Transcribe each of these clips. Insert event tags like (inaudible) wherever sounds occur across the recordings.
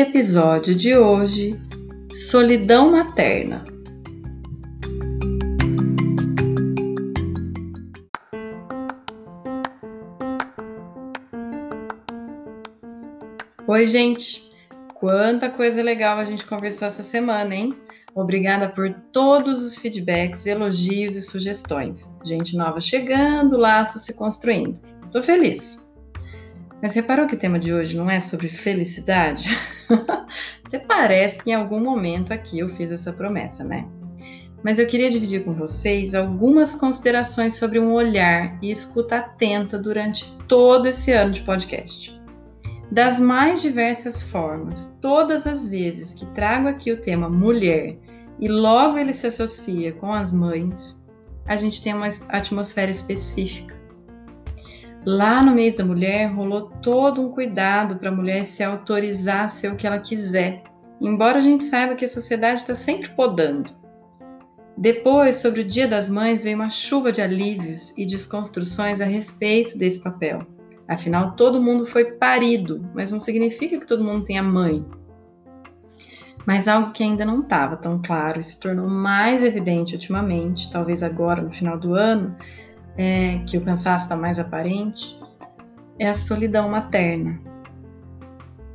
Episódio de hoje: Solidão Materna. Oi, gente! Quanta coisa legal a gente conversou essa semana, hein? Obrigada por todos os feedbacks, elogios e sugestões. Gente nova chegando, laço se construindo. Tô feliz! Mas reparou que o tema de hoje não é sobre felicidade? (laughs) Até parece que em algum momento aqui eu fiz essa promessa, né? Mas eu queria dividir com vocês algumas considerações sobre um olhar e escuta atenta durante todo esse ano de podcast. Das mais diversas formas, todas as vezes que trago aqui o tema mulher e logo ele se associa com as mães, a gente tem uma atmosfera específica Lá no mês da mulher rolou todo um cuidado para a mulher se autorizar a ser o que ela quiser, embora a gente saiba que a sociedade está sempre podando. Depois, sobre o Dia das Mães, veio uma chuva de alívios e desconstruções a respeito desse papel. Afinal, todo mundo foi parido, mas não significa que todo mundo tenha mãe. Mas algo que ainda não estava tão claro e se tornou mais evidente ultimamente, talvez agora no final do ano, é, que o cansaço está mais aparente, é a solidão materna.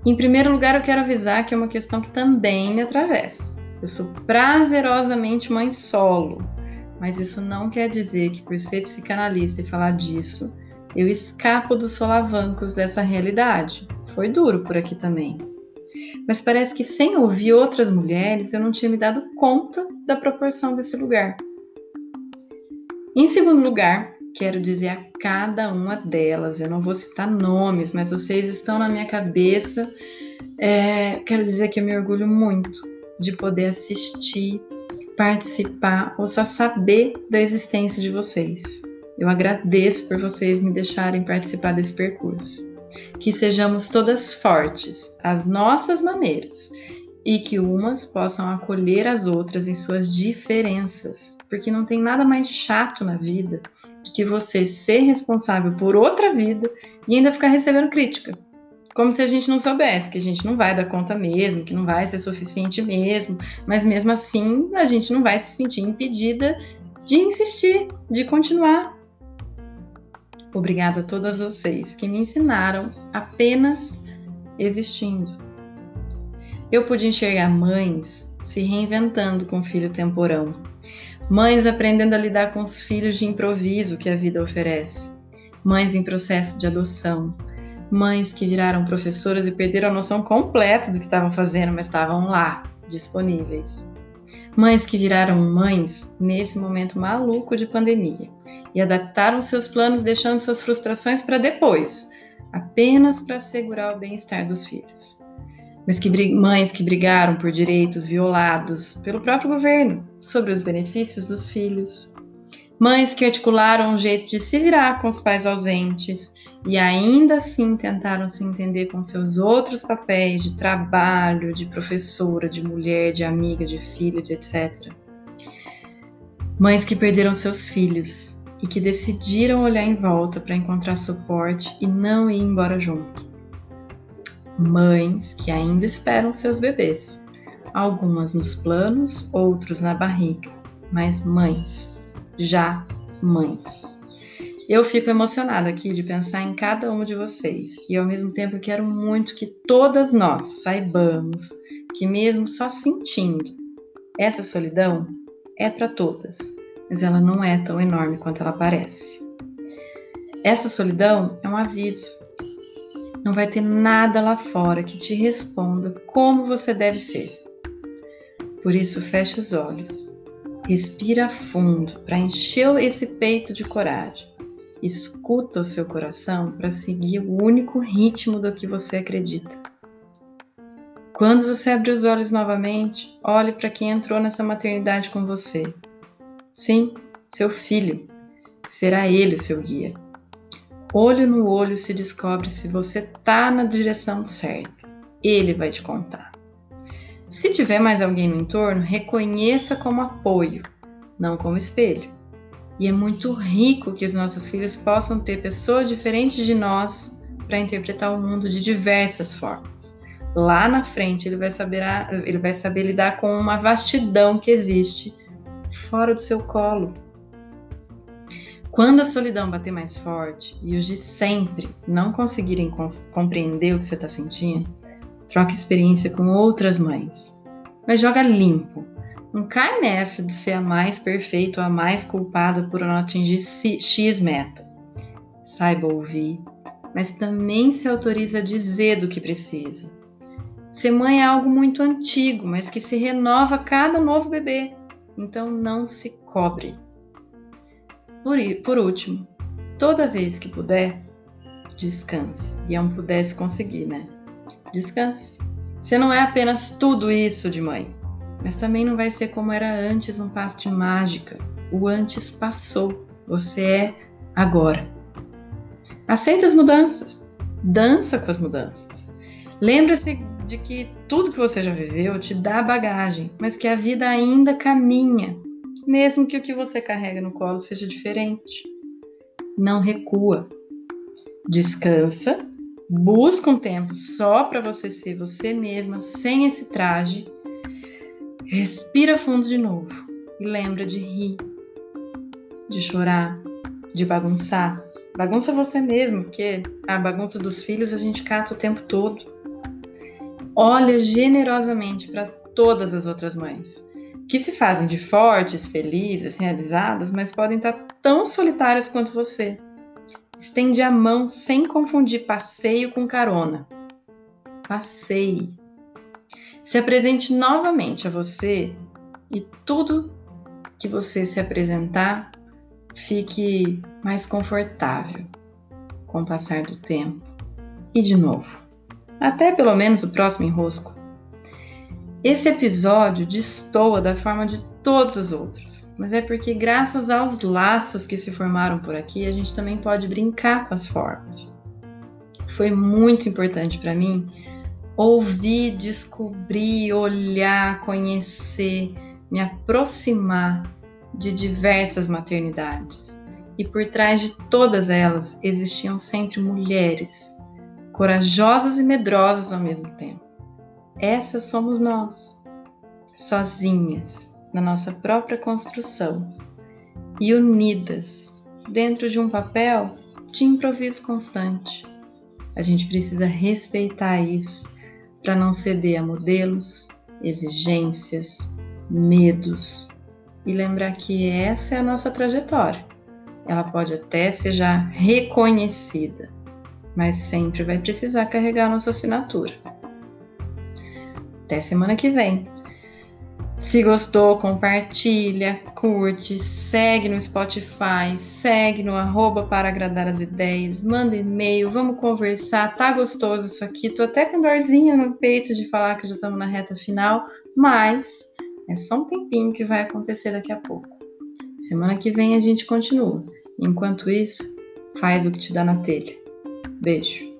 Em primeiro lugar, eu quero avisar que é uma questão que também me atravessa. Eu sou prazerosamente mãe solo, mas isso não quer dizer que, por ser psicanalista e falar disso, eu escapo dos solavancos dessa realidade. Foi duro por aqui também. Mas parece que sem ouvir outras mulheres, eu não tinha me dado conta da proporção desse lugar. Em segundo lugar, quero dizer a cada uma delas, eu não vou citar nomes, mas vocês estão na minha cabeça. É, quero dizer que eu me orgulho muito de poder assistir, participar ou só saber da existência de vocês. Eu agradeço por vocês me deixarem participar desse percurso. Que sejamos todas fortes, às nossas maneiras, e que umas possam acolher as outras em suas diferenças, porque não tem nada mais chato na vida que você ser responsável por outra vida e ainda ficar recebendo crítica. Como se a gente não soubesse que a gente não vai dar conta mesmo, que não vai ser suficiente mesmo, mas mesmo assim a gente não vai se sentir impedida de insistir, de continuar. Obrigada a todas vocês que me ensinaram apenas existindo. Eu pude enxergar mães se reinventando com filho temporão, mães aprendendo a lidar com os filhos de improviso que a vida oferece, mães em processo de adoção, mães que viraram professoras e perderam a noção completa do que estavam fazendo, mas estavam lá, disponíveis. Mães que viraram mães nesse momento maluco de pandemia e adaptaram seus planos deixando suas frustrações para depois, apenas para assegurar o bem-estar dos filhos mas que mães que brigaram por direitos violados pelo próprio governo sobre os benefícios dos filhos, mães que articularam um jeito de se virar com os pais ausentes e ainda assim tentaram se entender com seus outros papéis de trabalho, de professora, de mulher, de amiga, de filha, de etc. Mães que perderam seus filhos e que decidiram olhar em volta para encontrar suporte e não ir embora junto mães que ainda esperam seus bebês, algumas nos planos, outros na barriga, mas mães, já mães. Eu fico emocionada aqui de pensar em cada uma de vocês. E ao mesmo tempo quero muito que todas nós saibamos que mesmo só sentindo essa solidão é para todas, mas ela não é tão enorme quanto ela parece. Essa solidão é um aviso não vai ter nada lá fora que te responda como você deve ser. Por isso, feche os olhos, respira fundo para encher esse peito de coragem Escuta o seu coração para seguir o único ritmo do que você acredita. Quando você abrir os olhos novamente, olhe para quem entrou nessa maternidade com você. Sim, seu filho. Será ele o seu guia. Olho no olho se descobre se você está na direção certa. Ele vai te contar. Se tiver mais alguém no entorno, reconheça como apoio, não como espelho. E é muito rico que os nossos filhos possam ter pessoas diferentes de nós para interpretar o mundo de diversas formas. Lá na frente ele vai saber ele vai saber lidar com uma vastidão que existe fora do seu colo. Quando a solidão bater mais forte e os de sempre não conseguirem compreender o que você está sentindo, troca experiência com outras mães. Mas joga limpo, não cai nessa de ser a mais perfeita ou a mais culpada por não atingir X meta. Saiba ouvir, mas também se autoriza a dizer do que precisa. Ser mãe é algo muito antigo, mas que se renova a cada novo bebê. Então não se cobre. Por, por último, toda vez que puder, descanse. E é um pudesse conseguir, né? Descanse. Você não é apenas tudo isso de mãe. Mas também não vai ser como era antes um passo de mágica. O antes passou. Você é agora. Aceita as mudanças. Dança com as mudanças. Lembre-se de que tudo que você já viveu te dá bagagem, mas que a vida ainda caminha, mesmo que o que você carrega no colo seja diferente. Não recua. Descansa, busca um tempo só para você ser você mesma, sem esse traje, Respira fundo de novo e lembra de rir, de chorar, de bagunçar. Bagunça você mesmo, porque a bagunça dos filhos a gente cata o tempo todo. Olha generosamente para todas as outras mães, que se fazem de fortes, felizes, realizadas, mas podem estar tão solitárias quanto você. Estende a mão sem confundir passeio com carona. Passeie se apresente novamente a você e tudo que você se apresentar fique mais confortável com o passar do tempo. E de novo, até pelo menos o próximo enrosco. Esse episódio destoa da forma de todos os outros, mas é porque, graças aos laços que se formaram por aqui, a gente também pode brincar com as formas. Foi muito importante para mim ouvir, descobrir, olhar, conhecer, me aproximar de diversas maternidades. E por trás de todas elas existiam sempre mulheres, corajosas e medrosas ao mesmo tempo. Essas somos nós, sozinhas, na nossa própria construção e unidas dentro de um papel de improviso constante. A gente precisa respeitar isso para não ceder a modelos, exigências, medos e lembrar que essa é a nossa trajetória. Ela pode até ser já reconhecida, mas sempre vai precisar carregar a nossa assinatura. Até semana que vem. Se gostou, compartilha, curte, segue no Spotify, segue no arroba para agradar as ideias, manda e-mail, vamos conversar, tá gostoso isso aqui, tô até com dorzinha no peito de falar que já estamos na reta final, mas é só um tempinho que vai acontecer daqui a pouco. Semana que vem a gente continua. Enquanto isso, faz o que te dá na telha. Beijo.